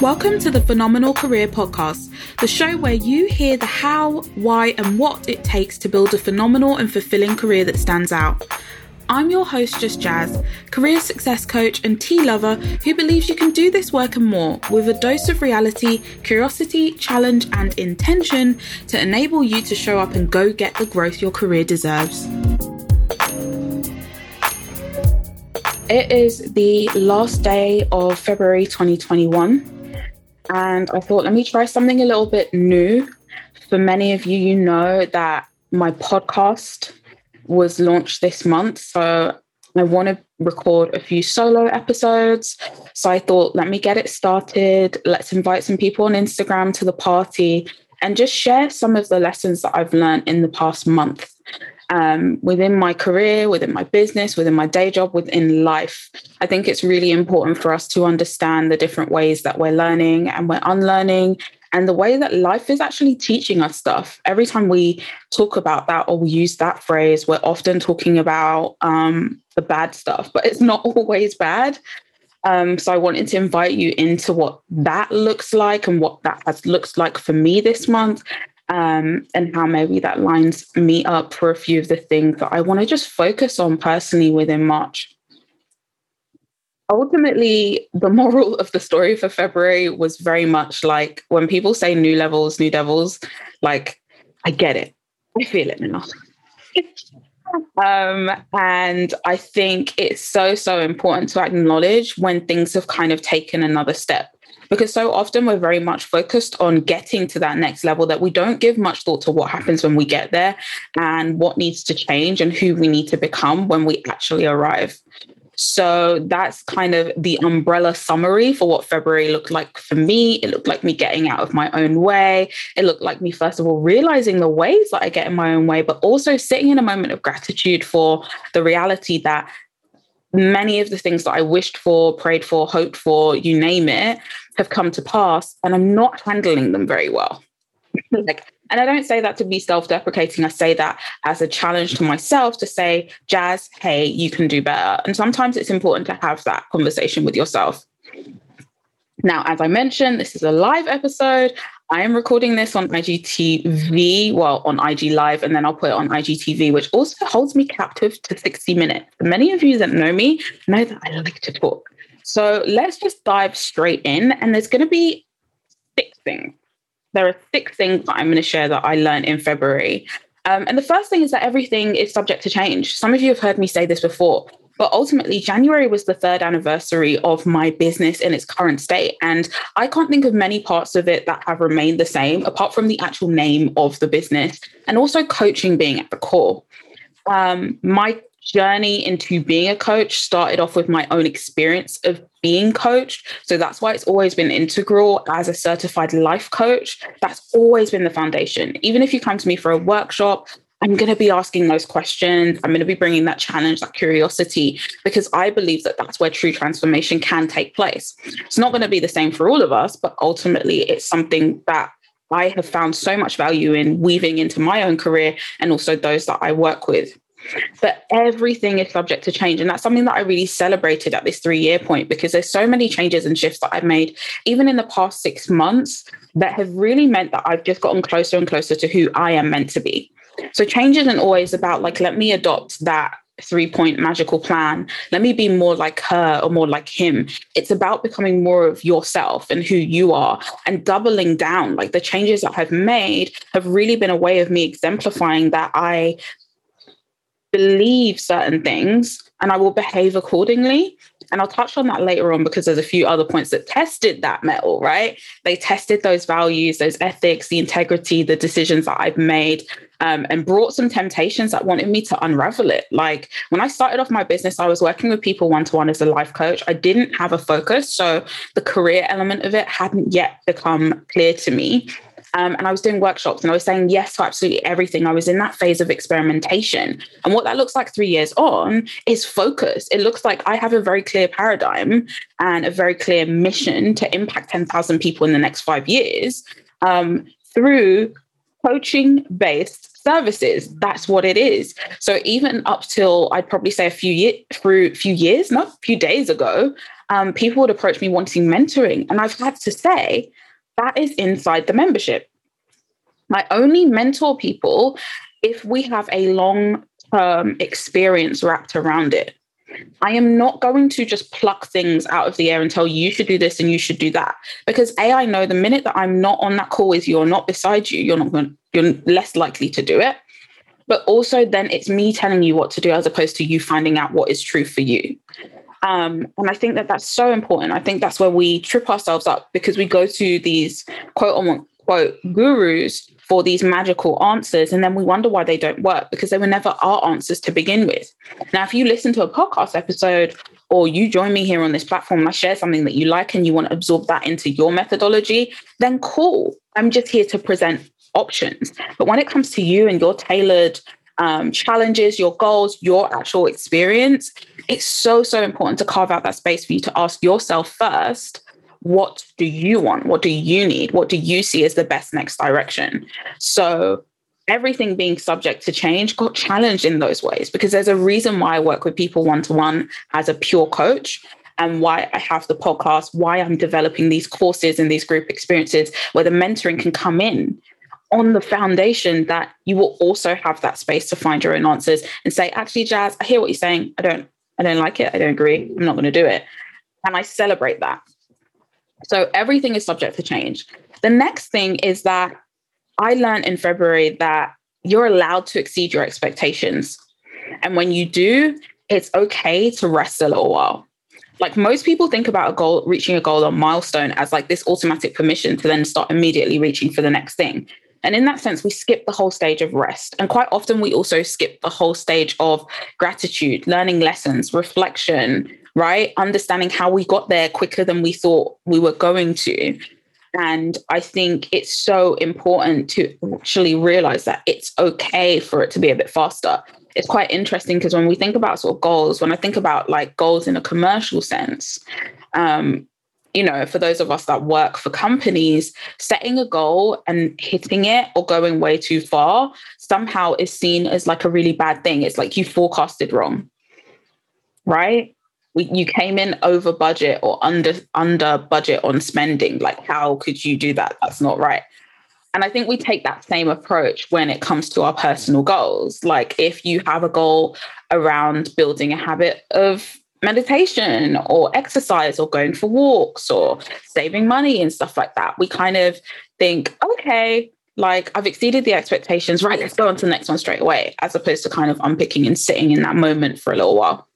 Welcome to the Phenomenal Career Podcast, the show where you hear the how, why, and what it takes to build a phenomenal and fulfilling career that stands out. I'm your host, Just Jaz, career success coach and tea lover who believes you can do this work and more with a dose of reality, curiosity, challenge, and intention to enable you to show up and go get the growth your career deserves. It is the last day of February 2021 and I thought, let me try something a little bit new. For many of you, you know that my podcast was launched this month. So I want to record a few solo episodes. So I thought, let me get it started. Let's invite some people on Instagram to the party and just share some of the lessons that I've learned in the past month um, within my career, within my business, within my day job, within life. I think it's really important for us to understand the different ways that we're learning and we're unlearning and the way that life is actually teaching us stuff. Every time we talk about that or we use that phrase, we're often talking about um, the bad stuff, but it's not always bad. Um, so I wanted to invite you into what that looks like and what that has looked like for me this month, um, and how maybe that lines me up for a few of the things that I want to just focus on personally within March. Ultimately, the moral of the story for February was very much like when people say new levels, new devils, like, I get it. I feel it now. um, and I think it's so, so important to acknowledge when things have kind of taken another step because so often we're very much focused on getting to that next level that we don't give much thought to what happens when we get there and what needs to change and who we need to become when we actually arrive. So that's kind of the umbrella summary for what February looked like for me. It looked like me getting out of my own way. It looked like me, first of all, realizing the ways that I get in my own way, but also sitting in a moment of gratitude for the reality that many of the things that I wished for, prayed for, hoped for, you name it, have come to pass, and I'm not handling them very well. like, and I don't say that to be self deprecating. I say that as a challenge to myself to say, Jaz, hey, you can do better. And sometimes it's important to have that conversation with yourself. Now, as I mentioned, this is a live episode. I am recording this on IGTV, well, on IG Live, and then I'll put it on IGTV, which also holds me captive to 60 minutes. Many of you that know me know that I like to talk. So let's just dive straight in. And there's going to be six things. There are six things that I'm going to share that I learned in February. Um, and the first thing is that everything is subject to change. Some of you have heard me say this before. But ultimately, January was the third anniversary of my business in its current state. And I can't think of many parts of it that have remained the same, apart from the actual name of the business and also coaching being at the core. Um, my journey into being a coach started off with my own experience of being coached. So that's why it's always been integral as a certified life coach. That's always been the foundation. Even if you come to me for a workshop, I'm going to be asking those questions. I'm going to be bringing that challenge, that curiosity, because I believe that that's where true transformation can take place. It's not going to be the same for all of us, but ultimately, it's something that I have found so much value in weaving into my own career and also those that I work with. But everything is subject to change. And that's something that I really celebrated at this three year point because there's so many changes and shifts that I've made, even in the past six months, that have really meant that I've just gotten closer and closer to who I am meant to be. So change isn't always about like, let me adopt that three point magical plan. Let me be more like her or more like him. It's about becoming more of yourself and who you are and doubling down. Like the changes that I've made have really been a way of me exemplifying that I believe certain things and I will behave accordingly. And I'll touch on that later on because there's a few other points that tested that mettle, right? They tested those values, those ethics, the integrity, the decisions that I've made, um, and brought some temptations that wanted me to unravel it. Like when I started off my business, I was working with people one to one as a life coach. I didn't have a focus. So the career element of it hadn't yet become clear to me. Um, and I was doing workshops and I was saying yes to absolutely everything. I was in that phase of experimentation. And what that looks like three years on is focus. It looks like I have a very clear paradigm and a very clear mission to impact 10,000 people in the next five years um, through coaching based services. That's what it is. So even up till I'd probably say a few years through few years, not a few days ago, um, people would approach me wanting mentoring. And I've had to say that is inside the membership. I only mentor people if we have a long term experience wrapped around it. I am not going to just pluck things out of the air and tell you should do this and you should do that. Because A, I know the minute that I'm not on that call with you or not beside you, you're not going you're less likely to do it. But also then it's me telling you what to do as opposed to you finding out what is true for you. Um, and I think that that's so important. I think that's where we trip ourselves up because we go to these quote unquote gurus for these magical answers. And then we wonder why they don't work because they were never our answers to begin with. Now, if you listen to a podcast episode or you join me here on this platform and I share something that you like and you want to absorb that into your methodology, then cool. I'm just here to present options. But when it comes to you and your tailored um, challenges, your goals, your actual experience, it's so, so important to carve out that space for you to ask yourself first what do you want? What do you need? What do you see as the best next direction? So everything being subject to change got challenged in those ways because there's a reason why I work with people one to one as a pure coach and why I have the podcast, why I'm developing these courses and these group experiences where the mentoring can come in on the foundation that you will also have that space to find your own answers and say, actually, Jaz, I hear what you're saying. I don't, I don't like it. I don't agree. I'm not going to do it. And I celebrate that. So everything is subject to change. The next thing is that I learned in February that you're allowed to exceed your expectations. And when you do, it's okay to rest a little while. Like most people think about a goal, reaching a goal or milestone as like this automatic permission to then start immediately reaching for the next thing. And in that sense, we skip the whole stage of rest. And quite often, we also skip the whole stage of gratitude, learning lessons, reflection, right? Understanding how we got there quicker than we thought we were going to. And I think it's so important to actually realize that it's okay for it to be a bit faster. It's quite interesting because when we think about sort of goals, when I think about like goals in a commercial sense, um, you know, for those of us that work for companies, setting a goal and hitting it or going way too far somehow is seen as like a really bad thing. It's like you forecasted wrong, right? We, you came in over budget or under under budget on spending. Like, how could you do that? That's not right. And I think we take that same approach when it comes to our personal goals. Like, if you have a goal around building a habit of meditation or exercise or going for walks or saving money and stuff like that. We kind of think, okay, like I've exceeded the expectations, right? Let's go on to the next one straight away, as opposed to kind of unpicking and sitting in that moment for a little while.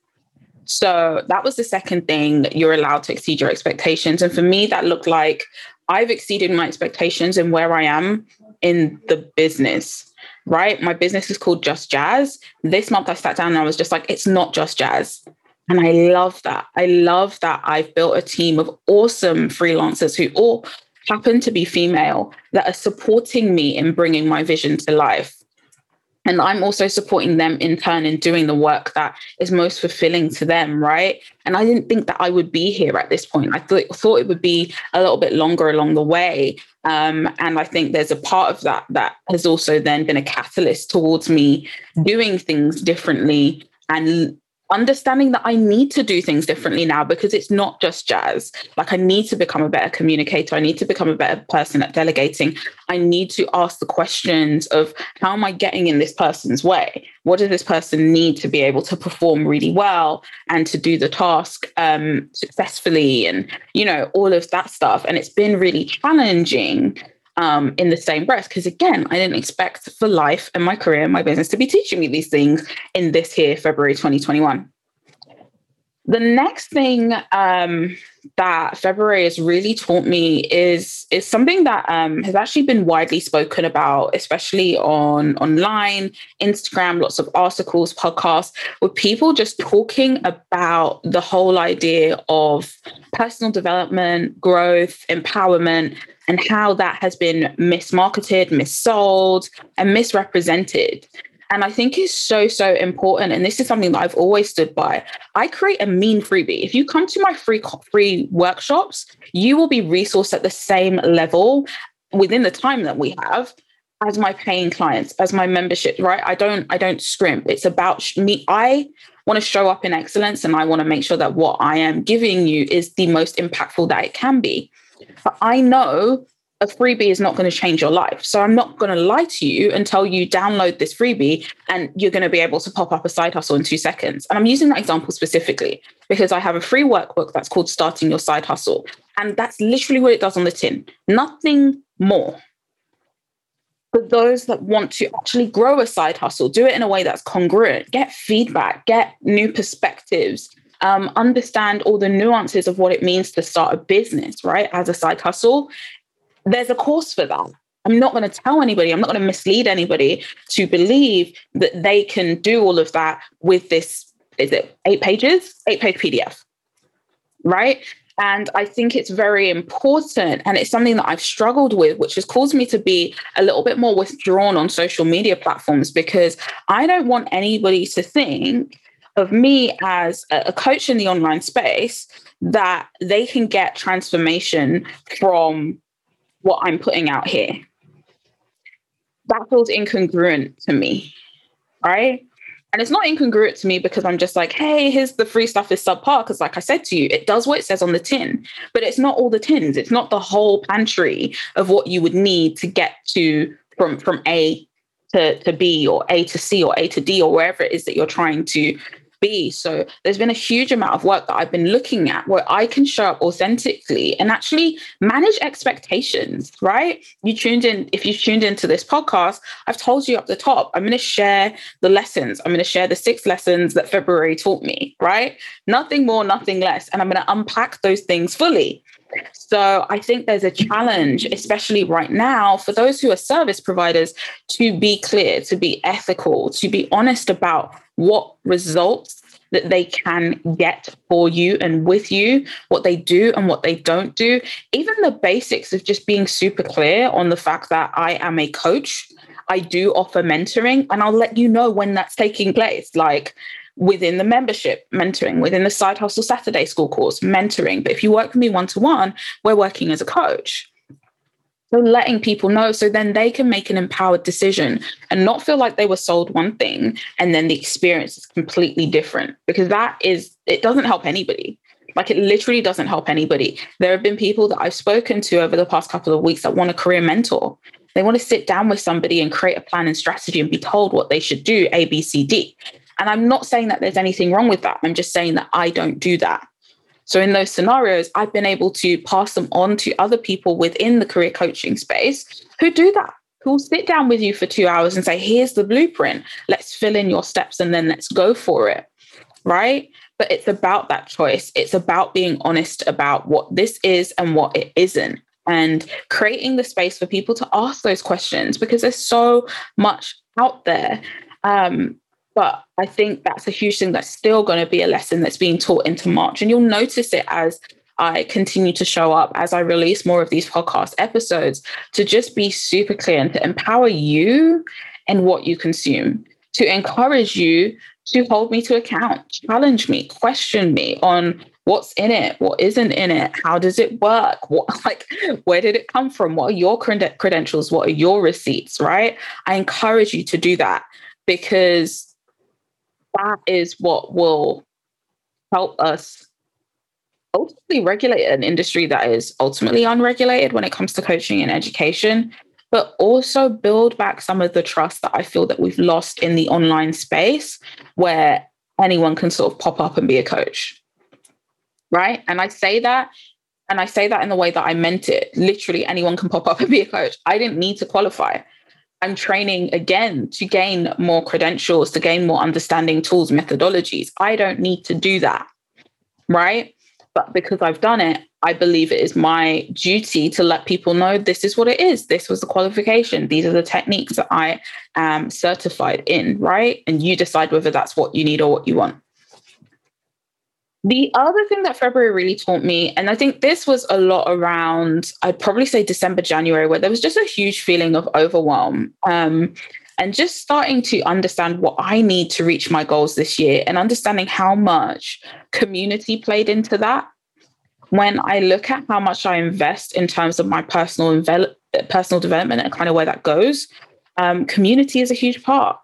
So that was the second thing you're allowed to exceed your expectations. And for me, that looked like I've exceeded my expectations and where I am in the business, right? My business is called Just Jaz. This month I sat down and I was just like, it's not just Jaz. And I love that. I love that I've built a team of awesome freelancers who all happen to be female that are supporting me in bringing my vision to life. And I'm also supporting them in turn in doing the work that is most fulfilling to them, right? And I didn't think that I would be here at this point. I thought, thought it would be a little bit longer along the way. Um, and I think there's a part of that that has also then been a catalyst towards me doing things differently and understanding that I need to do things differently now because it's not just Jaz. Like, I need to become a better communicator. I need to become a better person at delegating. I need to ask the questions of how am I getting in this person's way? What does this person need to be able to perform really well and to do the task um, successfully? And, you know, all of that stuff. And it's been really challenging um, in the same breath. Because again, I didn't expect for life and my career and my business to be teaching me these things in this here February 2021. The next thing um, that February has really taught me is is something that um, has actually been widely spoken about, especially on online, Instagram, lots of articles, podcasts, with people just talking about the whole idea of personal development, growth, empowerment, and how that has been mismarketed, missold, and misrepresented. And I think is so, so important. And this is something that I've always stood by. I create a mean freebie. If you come to my free free workshops, you will be resourced at the same level within the time that we have as my paying clients, as my membership, right? I don't, I don't scrimp. It's about me. I want to show up in excellence and I want to make sure that what I am giving you is the most impactful that it can be. But I know a freebie is not going to change your life. So I'm not going to lie to you and tell you download this freebie and you're going to be able to pop up a side hustle in two seconds. And I'm using that example specifically because I have a free workbook that's called Starting Your Side Hustle. And that's literally what it does on the tin, nothing more. For those that want to actually grow a side hustle, do it in a way that's congruent, get feedback, get new perspectives, um, understand all the nuances of what it means to start a business, right, as a side hustle, there's a course for that. I'm not going to tell anybody, I'm not going to mislead anybody to believe that they can do all of that with this, is it eight pages, eight page PDF, right? And I think it's very important. And it's something that I've struggled with, which has caused me to be a little bit more withdrawn on social media platforms because I don't want anybody to think of me as a coach in the online space that they can get transformation from what I'm putting out here. That feels incongruent to me, right? And it's not incongruent to me because I'm just like, hey, here's the free stuff is subpar. Because, like I said to you, it does what it says on the tin, but it's not all the tins. It's not the whole pantry of what you would need to get to from from A to, to B or A to C or A to D or wherever it is that you're trying to be. So there's been a huge amount of work that I've been looking at where I can show up authentically and actually manage expectations, right? You tuned in, if you've tuned into this podcast, I've told you up the top, I'm going to share the lessons. I'm going to share the six lessons that February taught me, right? Nothing more, nothing less. And I'm going to unpack those things fully. So I think there's a challenge, especially right now, for those who are service providers to be clear, to be ethical, to be honest about what results that they can get for you and with you, what they do and what they don't do. Even the basics of just being super clear on the fact that I am a coach. I do offer mentoring, and I'll let you know when that's taking place. Like, within the membership, mentoring, within the Side Hustle Saturday School course, mentoring. But if you work with me one to one, we're working as a coach. So letting people know so then they can make an empowered decision and not feel like they were sold one thing and then the experience is completely different because that is, it doesn't help anybody. Like it literally doesn't help anybody. There have been people that I've spoken to over the past couple of weeks that want a career mentor. They want to sit down with somebody and create a plan and strategy and be told what they should do, A, B, C, D. And I'm not saying that there's anything wrong with that. I'm just saying that I don't do that. So in those scenarios, I've been able to pass them on to other people within the career coaching space who do that, who will sit down with you for two hours and say, here's the blueprint. Let's fill in your steps and then let's go for it. Right. But it's about that choice. It's about being honest about what this is and what it isn't and creating the space for people to ask those questions because there's so much out there. Um, but I think that's a huge thing that's still going to be a lesson that's being taught into March. And you'll notice it as I continue to show up, as I release more of these podcast episodes, to just be super clear and to empower you and what you consume, to encourage you to hold me to account, challenge me, question me on what's in it, what isn't in it, how does it work, what like where did it come from, what are your credentials, what are your receipts, right? I encourage you to do that because that is what will help us ultimately regulate an industry that is ultimately unregulated when it comes to coaching and education but also build back some of the trust that i feel that we've lost in the online space where anyone can sort of pop up and be a coach right? And i say that and i say that in the way that i meant it. Literally anyone can pop up and be a coach. I didn't need to qualify I'm training again to gain more credentials, to gain more understanding tools, methodologies. I don't need to do that. Right. But because I've done it, I believe it is my duty to let people know this is what it is. This was the qualification. These are the techniques that I am certified in. Right. And you decide whether that's what you need or what you want. The other thing that February really taught me, and I think this was a lot around, I'd probably say December, January, where there was just a huge feeling of overwhelm. Um, and just starting to understand what I need to reach my goals this year and understanding how much community played into that. When I look at how much I invest in terms of my personal, envel- personal development and kind of where that goes, Um, community is a huge part.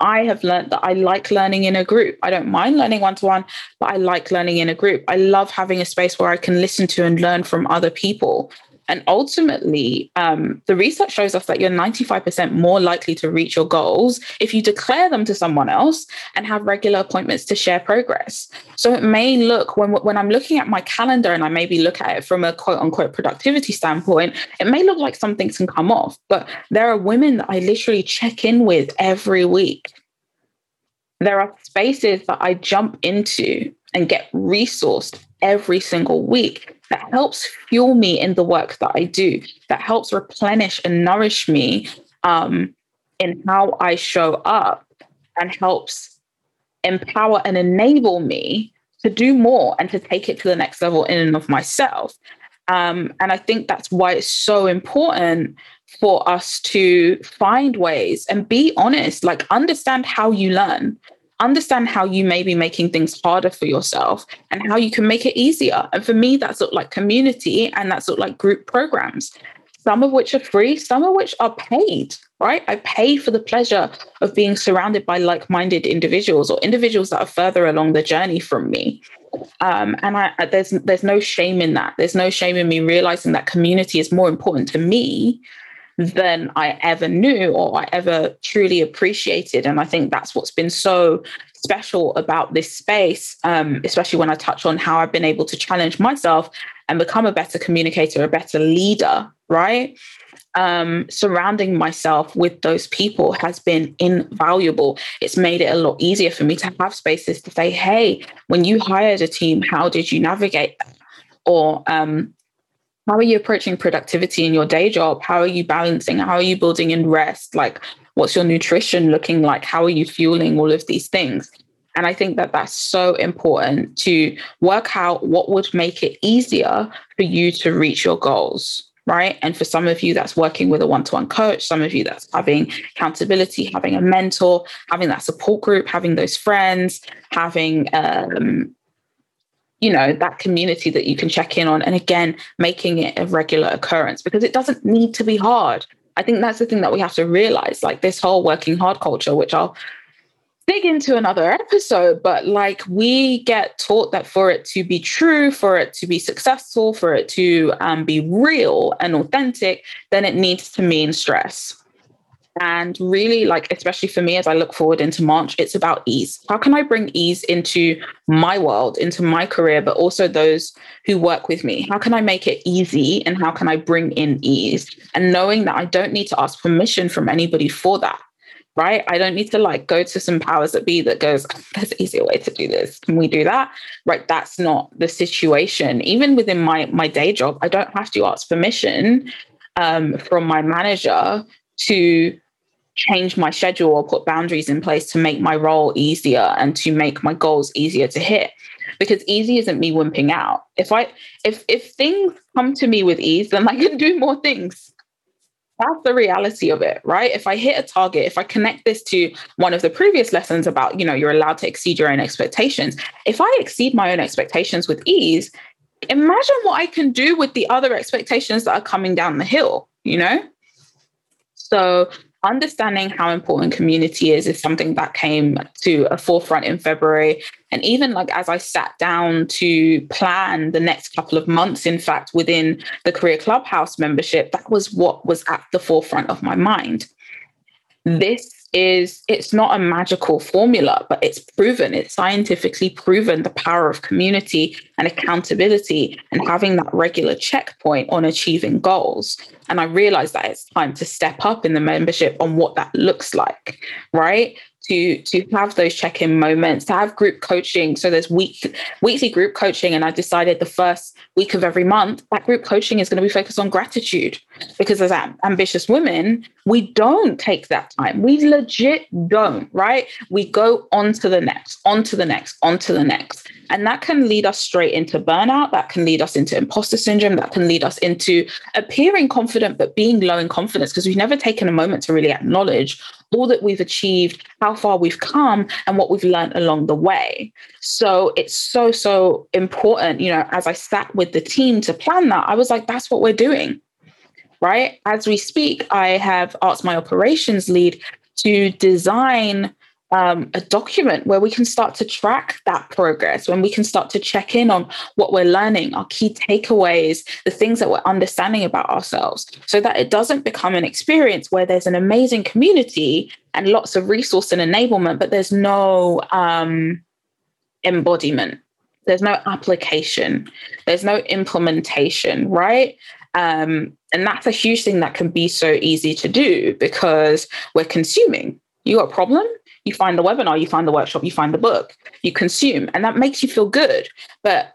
I have learned that I like learning in a group. I don't mind learning one to one, but I like learning in a group. I love having a space where I can listen to and learn from other people. And ultimately, um, the research shows us that you're 95% more likely to reach your goals if you declare them to someone else and have regular appointments to share progress. So it may look, when, when I'm looking at my calendar and I maybe look at it from a quote unquote productivity standpoint, it may look like some things can come off. But there are women that I literally check in with every week. There are spaces that I jump into and get resourced every single week that helps fuel me in the work that I do, that helps replenish and nourish me um, in how I show up and helps empower and enable me to do more and to take it to the next level in and of myself. Um, and I think that's why it's so important for us to find ways and be honest, like understand how you learn understand how you may be making things harder for yourself and how you can make it easier. And for me, that's of like community and that's of like group programs, some of which are free, some of which are paid, right? I pay for the pleasure of being surrounded by like minded individuals or individuals that are further along the journey from me. Um, and I, there's there's no shame in that. There's no shame in me realizing that community is more important to me than I ever knew or I ever truly appreciated. And I think that's what's been so special about this space, um, especially when I touch on how I've been able to challenge myself and become a better communicator, a better leader, right? Um, surrounding myself with those people has been invaluable. It's made it a lot easier for me to have spaces to say, hey, when you hired a team, how did you navigate that? Or um, how are you approaching productivity in your day job? How are you balancing? How are you building in rest? Like, what's your nutrition looking like? How are you fueling all of these things? And I think that that's so important to work out what would make it easier for you to reach your goals. Right. And for some of you, that's working with a one to one coach. Some of you, that's having accountability, having a mentor, having that support group, having those friends, having um, you know that community that you can check in on and again making it a regular occurrence because it doesn't need to be hard. I think that's the thing that we have to realize like this whole working hard culture which i'll dig into another episode but like we get taught that for it to be true for it to be successful for it to um, be real and authentic then it needs to mean stress and really, like, especially for me as I look forward into March, it's about ease. How can I bring ease into my world, into my career, but also those who work with me? How can I make it easy and how can I bring in ease? And knowing that I don't need to ask permission from anybody for that. Right. I don't need to like go to some powers that be that goes, there's an easier way to do this. Can we do that? Right. That's not the situation. Even within my my day job, I don't have to ask permission um, from my manager to change my schedule or put boundaries in place to make my role easier and to make my goals easier to hit. Because easy isn't me wimping out. If i if if things come to me with ease then i can do more things. That's the reality of it right? If i hit a target if i connect this to one of the previous lessons about you know you're allowed to exceed your own expectations. If i exceed my own expectations with ease imagine what i can do with the other expectations that are coming down the hill you know? So understanding how important community is is something that came to a forefront in February. And even like as I sat down to plan the next couple of months, in fact, within the Career Clubhouse membership, that was what was at the forefront of my mind. This is it's not a magical formula, but it's proven, it's scientifically proven the power of community and accountability and having that regular checkpoint on achieving goals. And I realized that it's time to step up in the membership on what that looks like, right? To to have those check-in moments to have group coaching. So there's week weekly group coaching and i decided the first week of every month that group coaching is going to be focused on gratitude. Because as ambitious women we don't take that time. We legit don't right? We go on to the next on to the next on to the next. And that can lead us straight into burnout that can lead us into imposter syndrome that can lead us into appearing confident but being low in confidence because we've never taken a moment to really acknowledge all that we've achieved, how far we've come, and what we've learned along the way. So it's so, so important. You know, as I sat with the team to plan that, I was like, that's what we're doing. right? As we speak, I have asked my operations lead to design um, a document where we can start to track that progress, when we can start to check in on what we're learning, our key takeaways, the things that we're understanding about ourselves, so that it doesn't become an experience where there's an amazing community and lots of resource and enablement, but there's no um, embodiment, there's no application, there's no implementation, right? Um, and that's a huge thing that can be so easy to do because we're consuming. You got a problem? You find the webinar, you find the workshop, you find the book, you consume, and that makes you feel good. But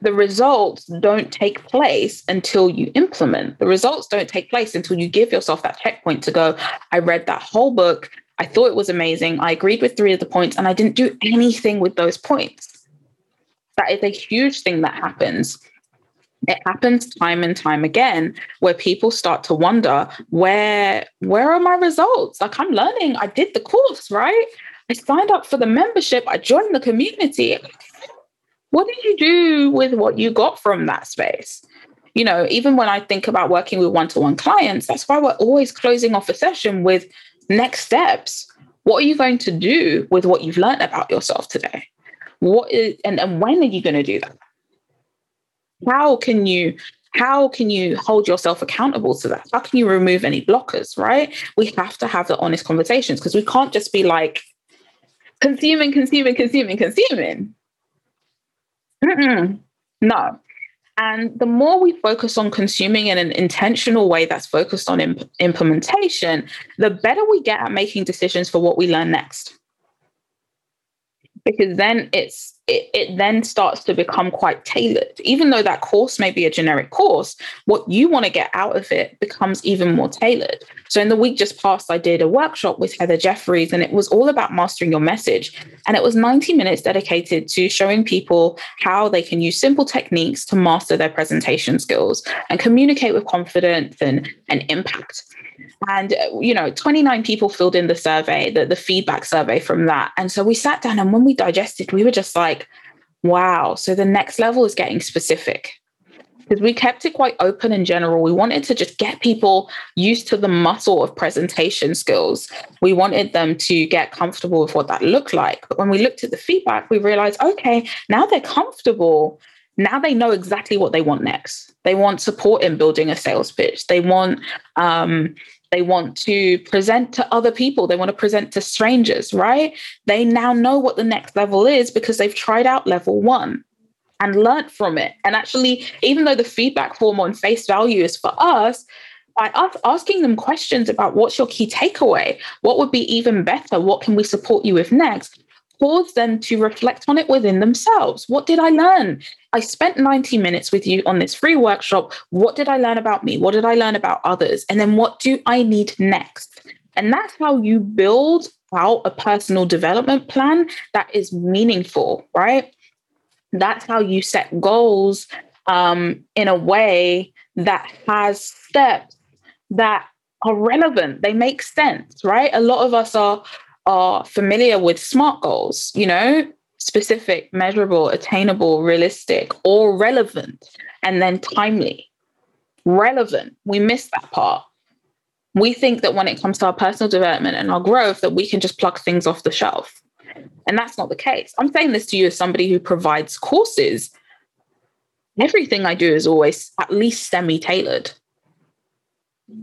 the results don't take place until you implement. The results don't take place until you give yourself that checkpoint to go, I read that whole book. I thought it was amazing. I agreed with three of the points, and I didn't do anything with those points. That is a huge thing that happens it happens time and time again where people start to wonder where where are my results? Like i'm learning. I did the course right? I signed up for the membership. I joined the community. What did you do with what you got from that space? You know even when i think about working with one-to-one clients that's why we're always closing off a session with next steps. What are you going to do with what you've learned about yourself today? What is and, and when are you going to do that how can you how can you hold yourself accountable to that? How can you remove any blockers, right? We have to have the honest conversations because we can't just be like consuming, consuming, consuming, consuming. Mm-mm. No. And the more we focus on consuming in an intentional way that's focused on imp- implementation, the better we get at making decisions for what we learn next. Because then it's it, it then starts to become quite tailored. Even though that course may be a generic course, what you want to get out of it becomes even more tailored. So, in the week just past, I did a workshop with Heather jeffries and it was all about mastering your message. And it was 90 minutes dedicated to showing people how they can use simple techniques to master their presentation skills and communicate with confidence and, and impact. And, you know, 29 people filled in the survey, the, the feedback survey from that. And so we sat down and when we digested, we were just like, wow. So the next level is getting specific because we kept it quite open in general. We wanted to just get people used to the muscle of presentation skills. We wanted them to get comfortable with what that looked like. But when we looked at the feedback, we realized, okay, now they're comfortable. Now they know exactly what they want next. They want support in building a sales pitch. They want um, they want to present to other people. They want to present to strangers, right? They now know what the next level is because they've tried out level one and learned from it. And actually, even though the feedback form on face value is for us, by us asking them questions about what's your key takeaway, what would be even better, what can we support you with next, cause them to reflect on it within themselves. What did I learn? I spent 90 minutes with you on this free workshop. What did I learn about me? What did I learn about others? And then what do I need next? And that's how you build out a personal development plan that is meaningful, right? That's how you set goals um, in a way that has steps that are relevant. They make sense, right? A lot of us are are familiar with SMART goals, you know, specific, measurable, attainable, realistic, or relevant, and then timely. Relevant, we miss that part. We think that when it comes to our personal development and our growth, that we can just plug things off the shelf. And that's not the case. I'm saying this to you as somebody who provides courses. Everything I do is always at least semi tailored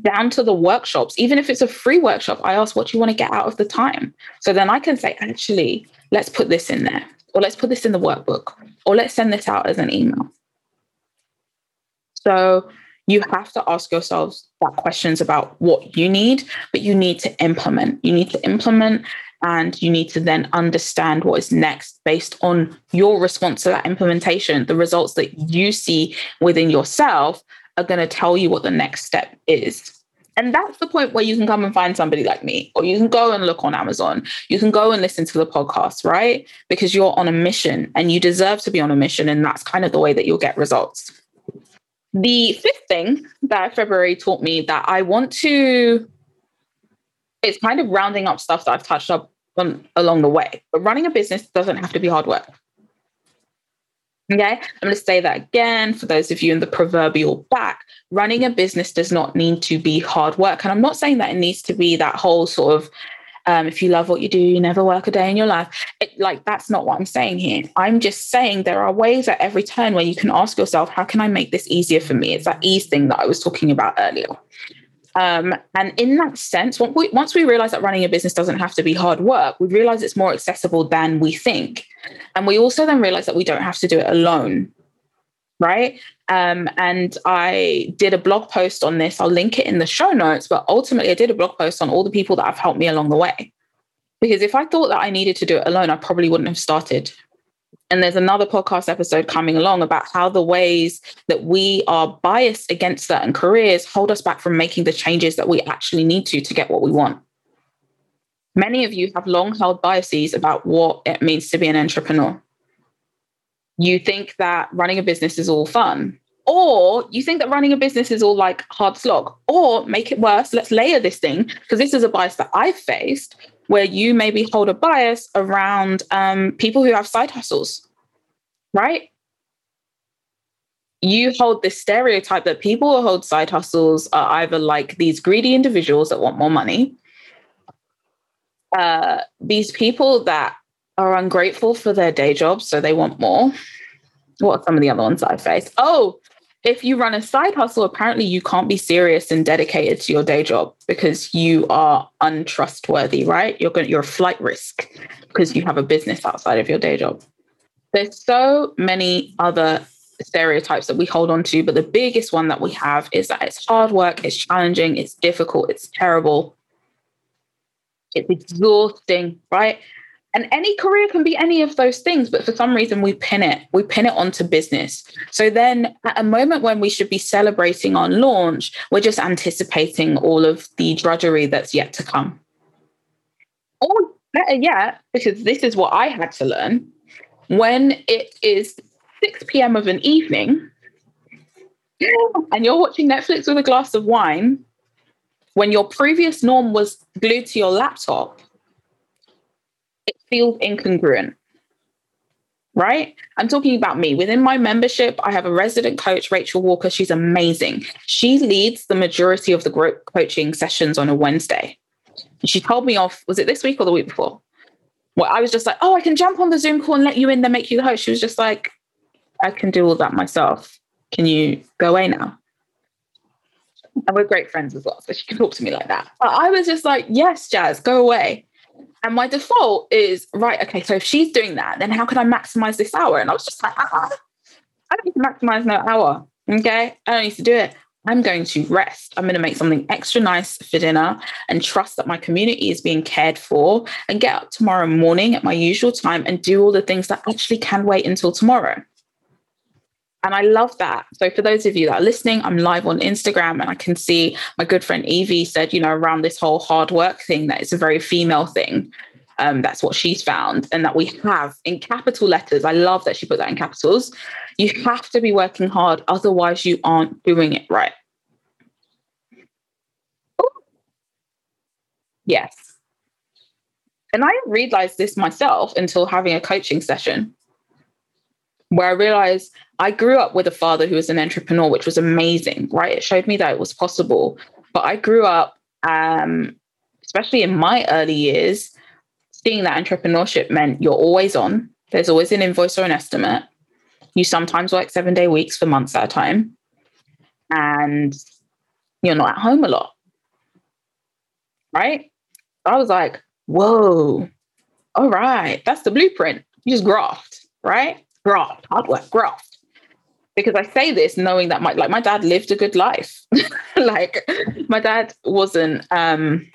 down to the workshops, even if it's a free workshop, I ask what you want to get out of the time. So then I can say, actually, let's put this in there, or let's put this in the workbook, or let's send this out as an email. So you have to ask yourselves that questions about what you need, but you need to implement. You need to implement and you need to then understand what is next based on your response to that implementation, the results that you see within yourself are going to tell you what the next step is. And that's the point where you can come and find somebody like me, or you can go and look on Amazon. You can go and listen to the podcast, right? Because you're on a mission and you deserve to be on a mission. And that's kind of the way that you'll get results. The fifth thing that February taught me that I want to, it's kind of rounding up stuff that I've touched up on along the way. But running a business doesn't have to be hard work. Okay, I'm going to say that again for those of you in the proverbial back. Running a business does not need to be hard work. And I'm not saying that it needs to be that whole sort of um, if you love what you do, you never work a day in your life. It, like, that's not what I'm saying here. I'm just saying there are ways at every turn where you can ask yourself, how can I make this easier for me? It's that ease thing that I was talking about earlier. Um, and in that sense, once we, once we realize that running a business doesn't have to be hard work, we realize it's more accessible than we think. And we also then realize that we don't have to do it alone. Right. Um, and I did a blog post on this. I'll link it in the show notes. But ultimately, I did a blog post on all the people that have helped me along the way. Because if I thought that I needed to do it alone, I probably wouldn't have started. And there's another podcast episode coming along about how the ways that we are biased against certain careers hold us back from making the changes that we actually need to to get what we want. Many of you have long held biases about what it means to be an entrepreneur. You think that running a business is all fun, or you think that running a business is all like hard slog, or make it worse, let's layer this thing, because this is a bias that I've faced where you maybe hold a bias around um, people who have side hustles, right? You hold this stereotype that people who hold side hustles are either like these greedy individuals that want more money, uh, these people that are ungrateful for their day jobs, so they want more. What are some of the other ones I face? Oh, if you run a side hustle, apparently you can't be serious and dedicated to your day job because you are untrustworthy, right? You're going you're a flight risk because you have a business outside of your day job. There's so many other stereotypes that we hold on to, but the biggest one that we have is that it's hard work, it's challenging, it's difficult, it's terrible, it's exhausting, right? And any career can be any of those things, but for some reason we pin it, we pin it onto business. So then at a moment when we should be celebrating on launch, we're just anticipating all of the drudgery that's yet to come. Or better yet, because this is what I had to learn, when it is 6 p.m. of an evening and you're watching Netflix with a glass of wine, when your previous norm was glued to your laptop, it feels incongruent. Right? I'm talking about me. Within my membership, I have a resident coach, Rachel Walker. She's amazing. She leads the majority of the group coaching sessions on a Wednesday. She told me off, was it this week or the week before? Well, I was just like, oh, I can jump on the Zoom call and let you in, then make you the host. She was just like, I can do all that myself. Can you go away now? And we're great friends as well. So she can talk to me like that. But I was just like, yes, Jaz, go away. And my default is right, okay, so if she's doing that, then how can I maximize this hour? And I was just like, ah, I don't need to maximize no hour. Okay. I don't need to do it. I'm going to rest. I'm going to make something extra nice for dinner and trust that my community is being cared for and get up tomorrow morning at my usual time and do all the things that actually can wait until tomorrow. And I love that. So, for those of you that are listening, I'm live on Instagram and I can see my good friend Evie said, you know, around this whole hard work thing, that it's a very female thing. Um, that's what she's found, and that we have in capital letters. I love that she put that in capitals. You have to be working hard, otherwise, you aren't doing it right. Yes. And I realized this myself until having a coaching session where I realized I grew up with a father who was an entrepreneur, which was amazing, right? It showed me that it was possible. But I grew up, um, especially in my early years, seeing that entrepreneurship meant you're always on. There's always an invoice or an estimate. You sometimes work seven day weeks for months at a time. And you're not at home a lot. Right? I was like, whoa, all right, that's the blueprint. You just graft, right? Graft, hard work, graft. Because I say this knowing that my like my dad lived a good life. like my dad wasn't um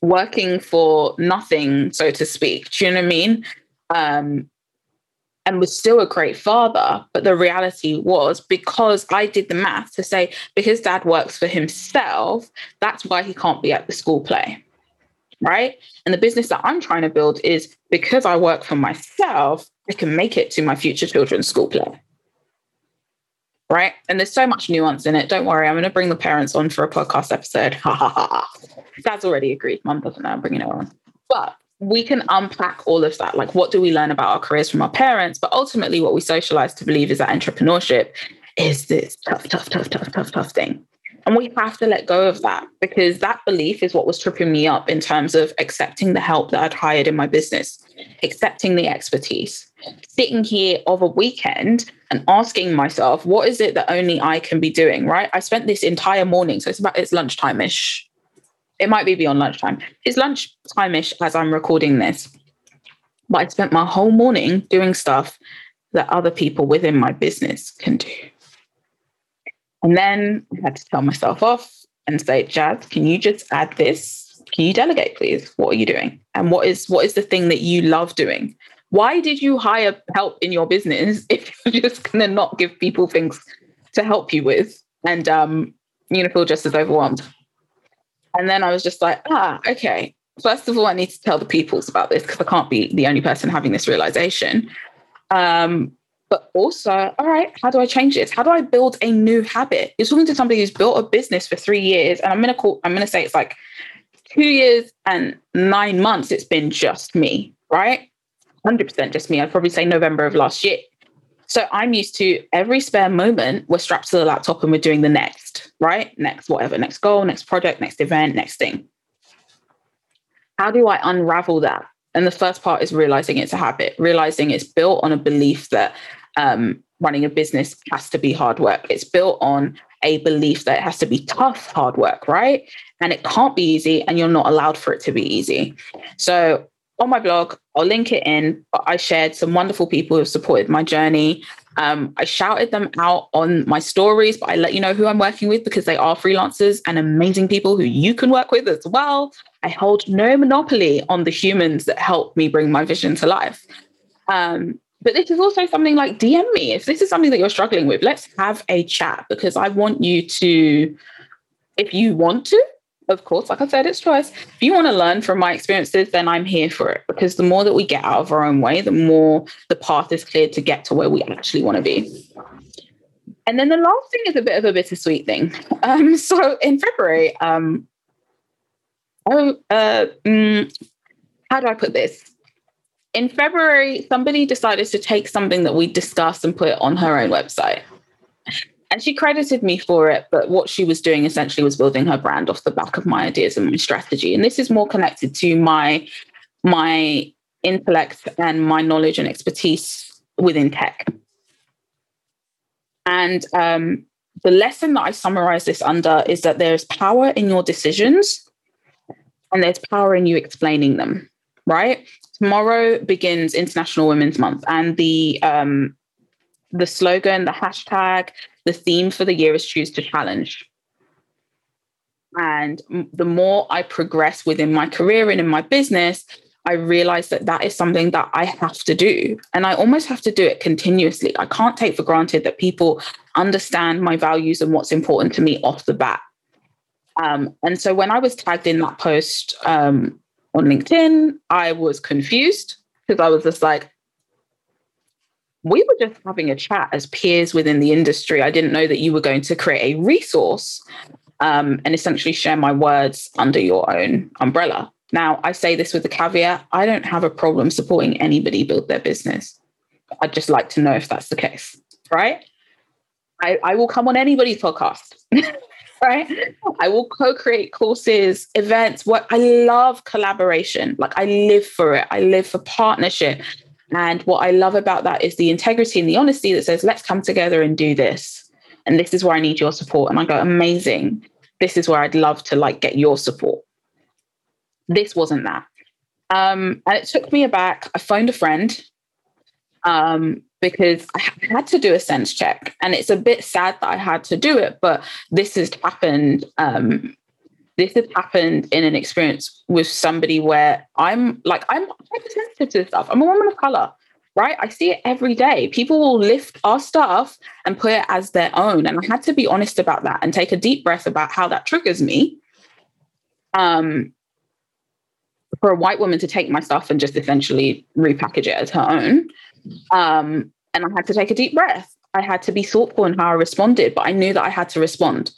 working for nothing, so to speak. Do you know what I mean? Um, and was still a great father. But the reality was because I did the math to say, because dad works for himself, that's why he can't be at the school play right? And the business that I'm trying to build is because I work for myself, I can make it to my future children's school play. Right. And there's so much nuance in it. Don't worry. I'm going to bring the parents on for a podcast episode. Ha ha ha. Dad's already agreed. Mum doesn't know I'm bringing her on. But we can unpack all of that. Like, what do we learn about our careers from our parents? But ultimately, what we socialize to believe is that entrepreneurship is this tough, tough, tough, tough, tough, tough thing. And we have to let go of that because that belief is what was tripping me up in terms of accepting the help that I'd hired in my business, accepting the expertise, sitting here of a weekend and asking myself, what is it that only I can be doing? Right. I spent this entire morning, so it's about it's lunchtime ish. It might be beyond lunchtime. It's lunchtime ish as I'm recording this. But I spent my whole morning doing stuff that other people within my business can do. And then I had to tell myself off and say, Jaz, can you just add this? Can you delegate, please? What are you doing? And what is what is the thing that you love doing? Why did you hire help in your business if you're just gonna not give people things to help you with and um, gonna feel just as overwhelmed? And then I was just like, ah, okay. First of all, I need to tell the peoples about this because I can't be the only person having this realization. Um, but also, all right, how do I change this? How do I build a new habit? You're talking to somebody who's built a business for three years, and I'm gonna call, I'm gonna say it's like two years and nine months. It's been just me, right? 100% just me. I'd probably say November of last year. So I'm used to every spare moment, we're strapped to the laptop and we're doing the next, right? Next, whatever, next goal, next project, next event, next thing. How do I unravel that? And the first part is realizing it's a habit, realizing it's built on a belief that um, running a business has to be hard work. It's built on a belief that it has to be tough, hard work, right? And it can't be easy, and you're not allowed for it to be easy. So, on my blog, I'll link it in, but I shared some wonderful people who have supported my journey. Um, I shouted them out on my stories, but I let you know who I'm working with because they are freelancers and amazing people who you can work with as well. I hold no monopoly on the humans that help me bring my vision to life. Um, but this is also something like DM me. If this is something that you're struggling with, let's have a chat because I want you to, if you want to, of course, like I said, it's choice. If you want to learn from my experiences, then I'm here for it because the more that we get out of our own way, the more the path is clear to get to where we actually want to be. And then the last thing is a bit of a bittersweet thing. Um, so in February, um, oh, uh, mm, how do I put this? In February, somebody decided to take something that we discussed and put it on her own website. And she credited me for it, but what she was doing essentially was building her brand off the back of my ideas and my strategy. And this is more connected to my my intellect and my knowledge and expertise within tech. And um, the lesson that I summarize this under is that there's power in your decisions and there's power in you explaining them, right? Tomorrow begins International Women's Month, and the um, the slogan, the hashtag, the theme for the year is choose to challenge. And the more I progress within my career and in my business, I realize that that is something that I have to do. And I almost have to do it continuously. I can't take for granted that people understand my values and what's important to me off the bat. Um, and so when I was tagged in that post um, on LinkedIn. I was confused because I was just like, we were just having a chat as peers within the industry. I didn't know that you were going to create a resource um, and essentially share my words under your own umbrella. Now, I say this with a caveat I don't have a problem supporting anybody build their business. I'd just like to know if that's the case, right? I, I will come on anybody's podcast. right? I will co-create courses, events. What I love collaboration. Like I live for it. I live for partnership. And what I love about that is the integrity and the honesty that says, let's come together and do this. And this is where I need your support. And I go, amazing. This is where I'd love to like get your support. This wasn't that. Um, and it took me aback. I phoned a friend um, because I had to do a sense check. And it's a bit sad that I had to do it, but this has happened. Um, this has happened in an experience with somebody where I'm like, I'm hypersensitive to this stuff. I'm a woman of color, right? I see it every day. People will lift our stuff and put it as their own. And I had to be honest about that and take a deep breath about how that triggers me. Um, for a white woman to take my stuff and just essentially repackage it as her own um, and I had to take a deep breath. I had to be thoughtful in how I responded, but I knew that I had to respond.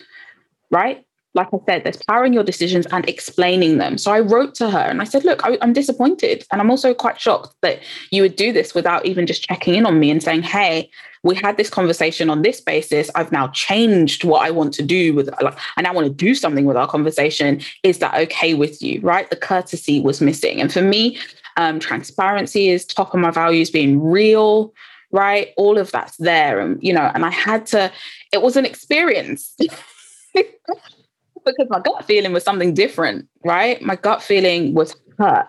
Right. like I said, there's power in your decisions and explaining them. So I wrote to her and I said, Look, I, am disappointed. And I'm also quite shocked that you would do this without even just checking in on me and saying, Hey, we had this conversation on this basis. I've now changed what I want to do with, like, I now want to do something with our conversation. Is that okay with you? Right? The courtesy was missing. And for me, um, transparency is top of my values, being real, right? All of that's there. And, you know, and I had to, it was an experience. because my gut feeling was something different, right? My gut feeling was hurt.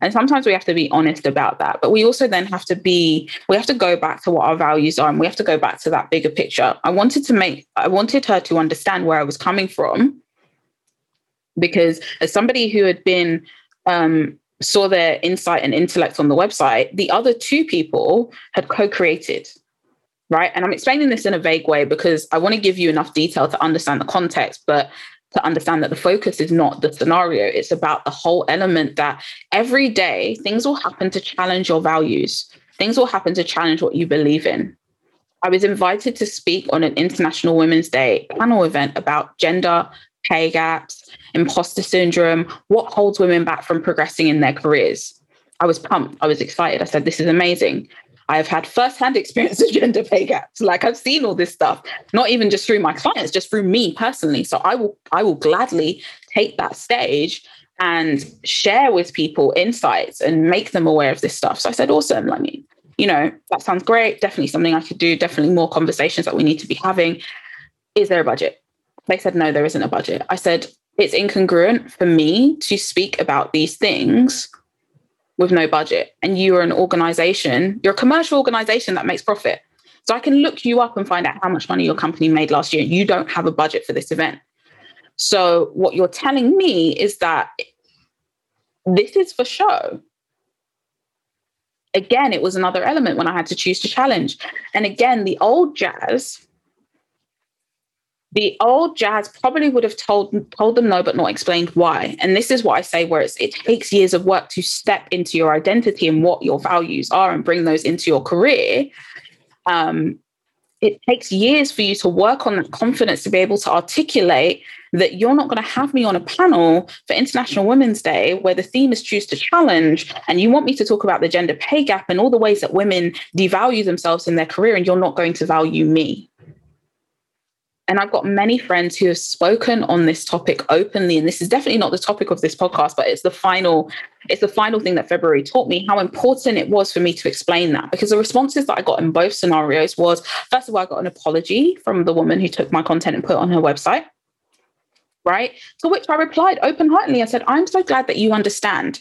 And sometimes we have to be honest about that. But we also then have to be, we have to go back to what our values are and we have to go back to that bigger picture. I wanted to make, I wanted her to understand where I was coming from. Because as somebody who had been, um, saw their insight and intellect on the website, the other two people had co created right? And I'm explaining this in a vague way because I want to give you enough detail to understand the context, but to understand that the focus is not the scenario, it's about the whole element that every day things will happen to challenge your values, things will happen to challenge what you believe in. I was invited to speak on an International Women's Day panel event about gender, pay gaps, imposter syndrome, what holds women back from progressing in their careers. I was pumped. I was excited. I said, This is amazing. I have had firsthand experience of gender pay gaps. Like I've seen all this stuff, not even just through my clients, just through me personally. So I will I will gladly take that stage and share with people insights and make them aware of this stuff. So I said, awesome. I mean, you know, that sounds great. Definitely something I could do. Definitely more conversations that we need to be having. Is there a budget? They said, no, there isn't a budget. I said, it's incongruent for me to speak about these things with no budget and you are an organization, you're a commercial organization that makes profit. So I can look you up and find out how much money your company made last year. You don't have a budget for this event. So what you're telling me is that this is for show. Again, it was another element when I had to choose to challenge. And again, the old Jaz the old Jaz probably would have told told them no, but not explained why. And this is what I say, where it takes years of work to step into your identity and what your values are and bring those into your career. Um, it takes years for you to work on that confidence to be able to articulate that you're not going to have me on a panel for International Women's Day where the theme is choose to challenge, and you want me to talk about the gender pay gap and all the ways that women devalue themselves in their career, and you're not going to value me. And I've got many friends who have spoken on this topic openly. And this is definitely not the topic of this podcast, but it's the final, it's the final thing that February taught me how important it was for me to explain that. Because the responses that I got in both scenarios was first of all, I got an apology from the woman who took my content and put it on her website. Right. To which I replied open heartedly. I said, I'm so glad that you understand.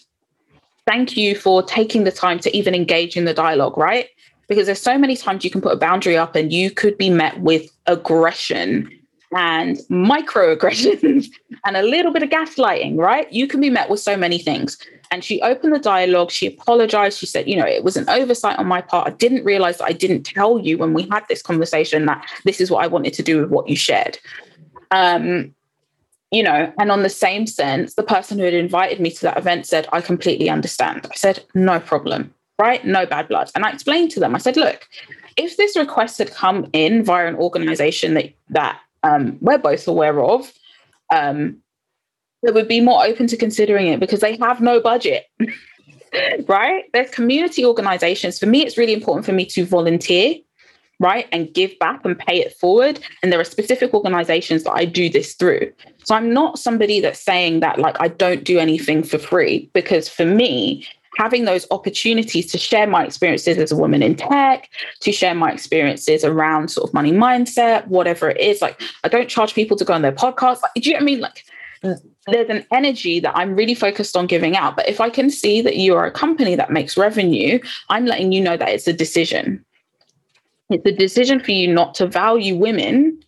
Thank you for taking the time to even engage in the dialogue, right? Because there's so many times you can put a boundary up and you could be met with aggression and microaggressions and a little bit of gaslighting, right? You can be met with so many things. And she opened the dialogue. She apologized. She said, you know, it was an oversight on my part. I didn't realize that I didn't tell you when we had this conversation that this is what I wanted to do with what you shared. Um, you know, and on the same sense, the person who had invited me to that event said, I completely understand. I said, no problem right? No bad blood. And I explained to them, I said, look, if this request had come in via an organization that, that um, we're both aware of, um, they would be more open to considering it because they have no budget. right? There's community organizations. For me, it's really important for me to volunteer, right? And give back and pay it forward. And there are specific organizations that I do this through. So I'm not somebody that's saying that like I don't do anything for free because for me, having those opportunities to share my experiences as a woman in tech, to share my experiences around sort of money mindset, whatever it is. Like, I don't charge people to go on their podcast. Like, do you know what I mean? Like, mm. there's an energy that I'm really focused on giving out. But if I can see that you are a company that makes revenue, I'm letting you know that it's a decision. It's a decision for you not to value women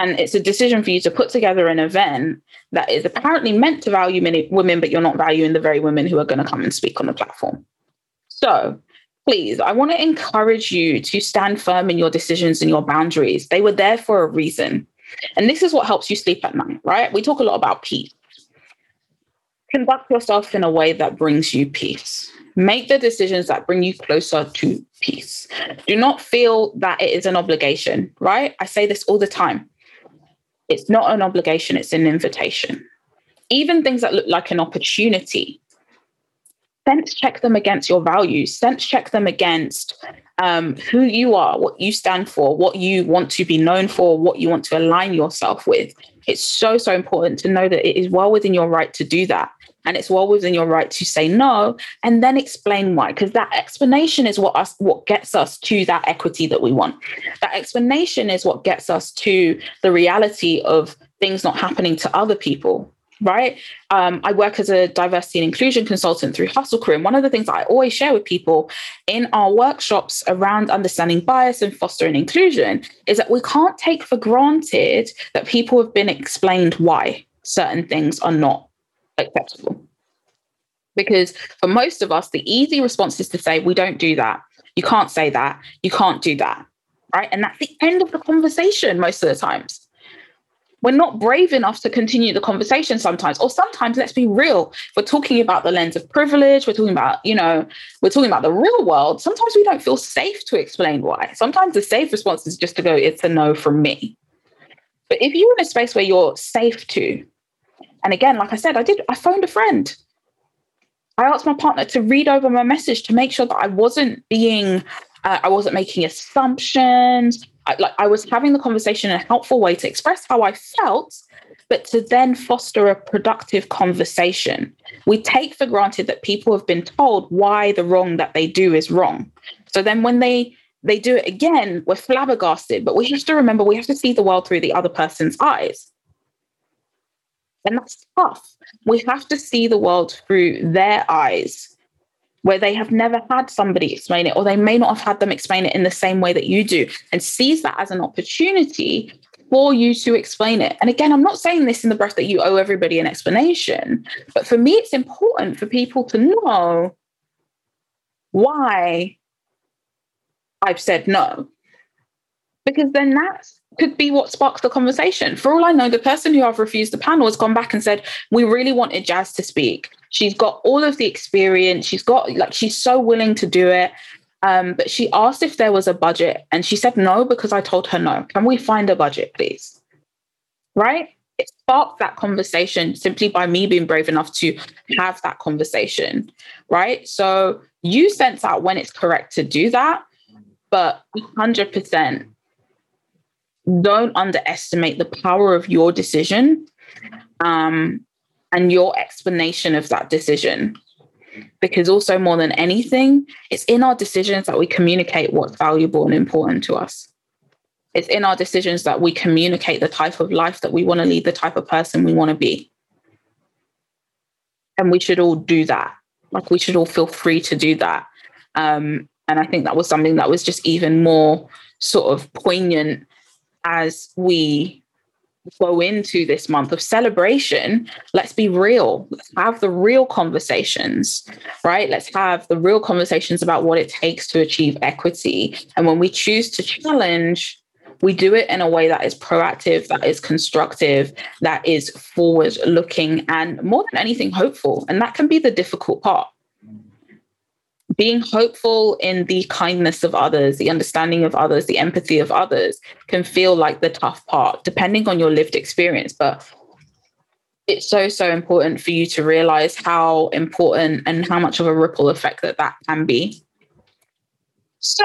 and it's a decision for you to put together an event that is apparently meant to value many women, but you're not valuing the very women who are going to come and speak on the platform. So please, I want to encourage you to stand firm in your decisions and your boundaries. They were there for a reason. And this is what helps you sleep at night, right? We talk a lot about peace. Conduct yourself in a way that brings you peace. Make the decisions that bring you closer to peace. Do not feel that it is an obligation, right? I say this all the time It's not an obligation, it's an invitation. Even things that look like an opportunity, sense check them against your values, sense check them against um, who you are, what you stand for, what you want to be known for, what you want to align yourself with. It's so, so important to know that it is well within your right to do that. And it's well within your right to say no and then explain why. Because that explanation is what us what gets us to that equity that we want. That explanation is what gets us to the reality of things not happening to other people right? Um, I work as a diversity and inclusion consultant through Hustle Crew. And one of the things I always share with people in our workshops around understanding bias and fostering inclusion is that we can't take for granted that people have been explained why certain things are not acceptable. Because for most of us, the easy response is to say, we don't do that. You can't say that. You can't do that. Right. And that's the end of the conversation most of the times we're not brave enough to continue the conversation sometimes or sometimes let's be real we're talking about the lens of privilege we're talking about you know we're talking about the real world sometimes we don't feel safe to explain why sometimes the safe response is just to go it's a no from me but if you're in a space where you're safe to and again like i said i did i phoned a friend i asked my partner to read over my message to make sure that i wasn't being uh, i wasn't making assumptions I, like I was having the conversation in a helpful way to express how I felt, but to then foster a productive conversation. We take for granted that people have been told why the wrong that they do is wrong. So then when they they do it again, we're flabbergasted, but we have to remember we have to see the world through the other person's eyes. And that's tough. We have to see the world through their eyes where they have never had somebody explain it, or they may not have had them explain it in the same way that you do, and sees that as an opportunity for you to explain it. And again, I'm not saying this in the breath that you owe everybody an explanation, but for me, it's important for people to know why I've said no. Because then that could be what sparks the conversation. For all I know, the person who I've refused the panel has gone back and said, We really wanted Jaz to speak. She's got all of the experience. She's got like she's so willing to do it. Um, but she asked if there was a budget, and she said no because I told her no. Can we find a budget, please? Right? It sparked that conversation simply by me being brave enough to have that conversation. Right? So you sense out when it's correct to do that, but 100% don't underestimate the power of your decision um, and your explanation of that decision. Because also, more than anything, it's in our decisions that we communicate what's valuable and important to us. It's in our decisions that we communicate the type of life that we want to lead, the type of person we want to be. And we should all do that. Like, we should all feel free to do that. Um, and I think that was something that was just even more sort of poignant as we go into this month of celebration, let's be real. Let's have the real conversations, right? Let's have the real conversations about what it takes to achieve equity. And when we choose to challenge, we do it in a way that is proactive, that is constructive, that is forward looking, and more than anything, hopeful. And that can be the difficult part being hopeful in the kindness of others, the understanding of others, the empathy of others can feel like the tough part, depending on your lived experience. But it's so, so important for you to realize how important and how much of a ripple effect that that can be. So,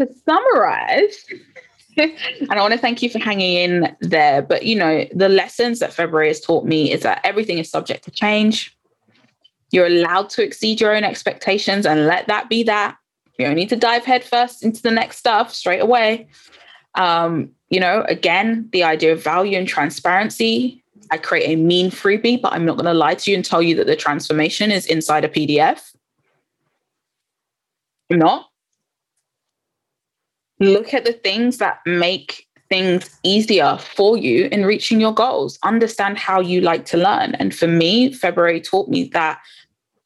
to summarize, and I want to thank you for hanging in there. But, you know, the lessons that February has taught me is that everything is subject to change you're allowed to exceed your own expectations and let that be that. You don't need to dive headfirst into the next stuff straight away. Um, you know, again, the idea of value and transparency. I create a mean freebie, but I'm not going to lie to you and tell you that the transformation is inside a PDF. I'm not. Look at the things that make things easier for you in reaching your goals. Understand how you like to learn. And for me, February taught me that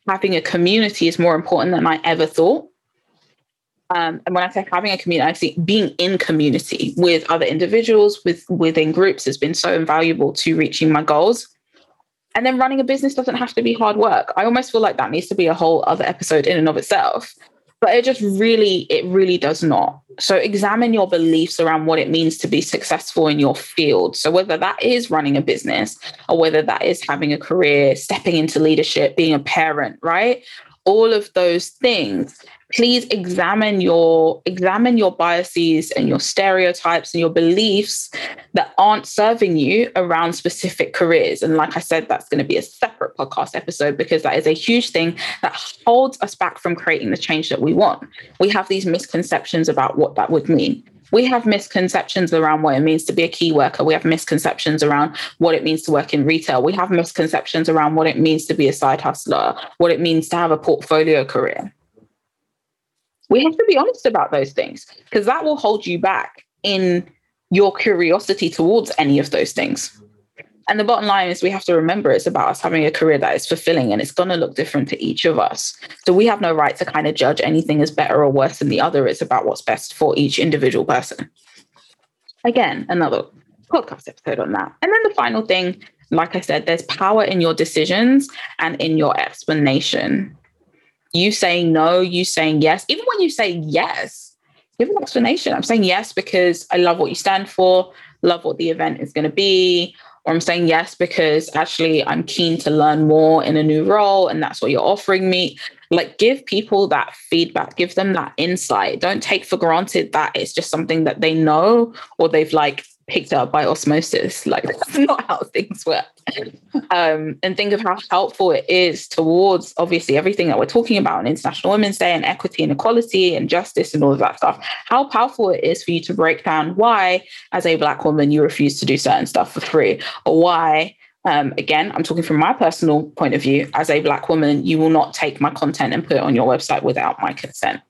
having a community is more important than I ever thought. Um, and when I say having a community, I see being in community with other individuals, with within groups, has been so invaluable to reaching my goals. And then running a business doesn't have to be hard work. I almost feel like that needs to be a whole other episode in and of itself. But it just really, it really does not. So examine your beliefs around what it means to be successful in your field. So whether that is running a business or whether that is having a career, stepping into leadership, being a parent, right? All of those things please examine your examine your biases and your stereotypes and your beliefs that aren't serving you around specific careers and like i said that's going to be a separate podcast episode because that is a huge thing that holds us back from creating the change that we want we have these misconceptions about what that would mean we have misconceptions around what it means to be a key worker. We have misconceptions around what it means to work in retail. We have misconceptions around what it means to be a side hustler, what it means to have a portfolio career we have to be honest about those things because that will hold you back in your curiosity towards any of those things. And the bottom line is we have to remember it's about us having a career that is fulfilling and it's going to look different to each of us. So we have no right to kind of judge anything as better or worse than the other. It's about what's best for each individual person. Again, another podcast episode on that. And then the final thing, like I said, there's power in your decisions and in your explanation you saying no, you saying yes. Even when you say yes, give an explanation. I'm saying yes because I love what you stand for, love what the event is going to be. Or I'm saying yes because actually I'm keen to learn more in a new role and that's what you're offering me. Like, give people that feedback, give them that insight. Don't take for granted that it's just something that they know or they've like picked up by osmosis. Like that's not how things work. Um, and think of how helpful it is towards obviously everything that we're talking about on International Women's Day and equity and equality and justice and all of that stuff. How powerful it is for you to break down why, as a Black woman, you refuse to do certain stuff for free, or why. Um, again, I'm talking from my personal point of view. As a Black woman, you will not take my content and put it on your website without my consent.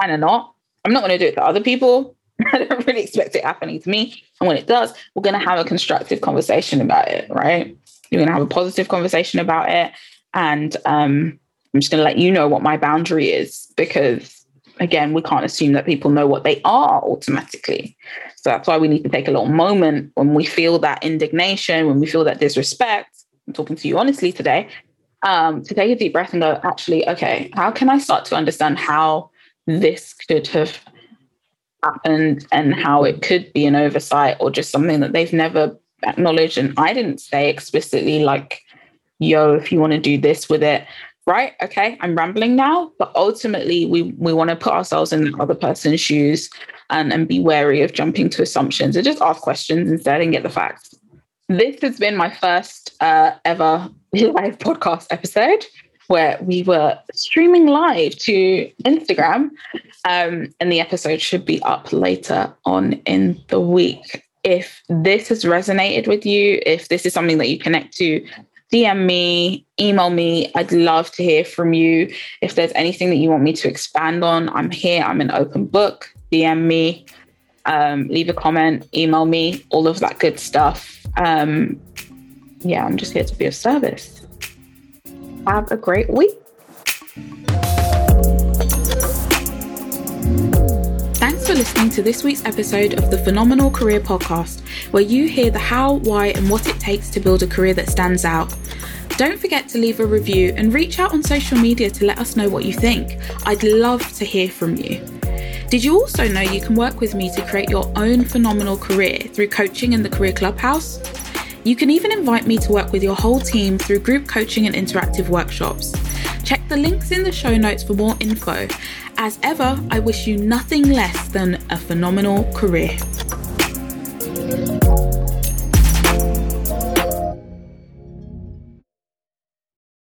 Kind of not. I'm not going to do it to other people, I don't really expect it happening to me. And when it does, we're going to have a constructive conversation about it, right? You're going to have a positive conversation about it. And um, I'm just going to let you know what my boundary is because, again, we can't assume that people know what they are automatically. So that's why we need to take a little moment when we feel that indignation, when we feel that disrespect. I'm talking to you honestly today, um, to take a deep breath and go, actually, okay, how can I start to understand how this could have happened and how it could be an oversight or just something that they've never acknowledged. And I didn't say explicitly, like, yo, if you want to do this with it, right? Okay, I'm rambling now, but ultimately we we want to put ourselves in the other person's shoes and, and be wary of jumping to assumptions and just ask questions instead and get the facts. This has been my first uh, ever live podcast episode where we were streaming live to Instagram. Um, and the episode should be up later on in the week. If this has resonated with you, if this is something that you connect to, DM me, email me. I'd love to hear from you. If there's anything that you want me to expand on, I'm here. I'm an open book. DM me, um, leave a comment, email me, all of that good stuff. Um, yeah, I'm just here to be of service. Have a great week. Thanks for listening to this week's episode of the Phenomenal Career Podcast, where you hear the how, why, and what it takes to build a career that stands out. Don't forget to leave a review and reach out on social media to let us know what you think. I'd love to hear from you. Did you also know you can work with me to create your own phenomenal career through coaching in the Career Clubhouse? You can even invite me to work with your whole team through group coaching and interactive workshops. Check the links in the show notes for more info. As ever, I wish you nothing less than a phenomenal career.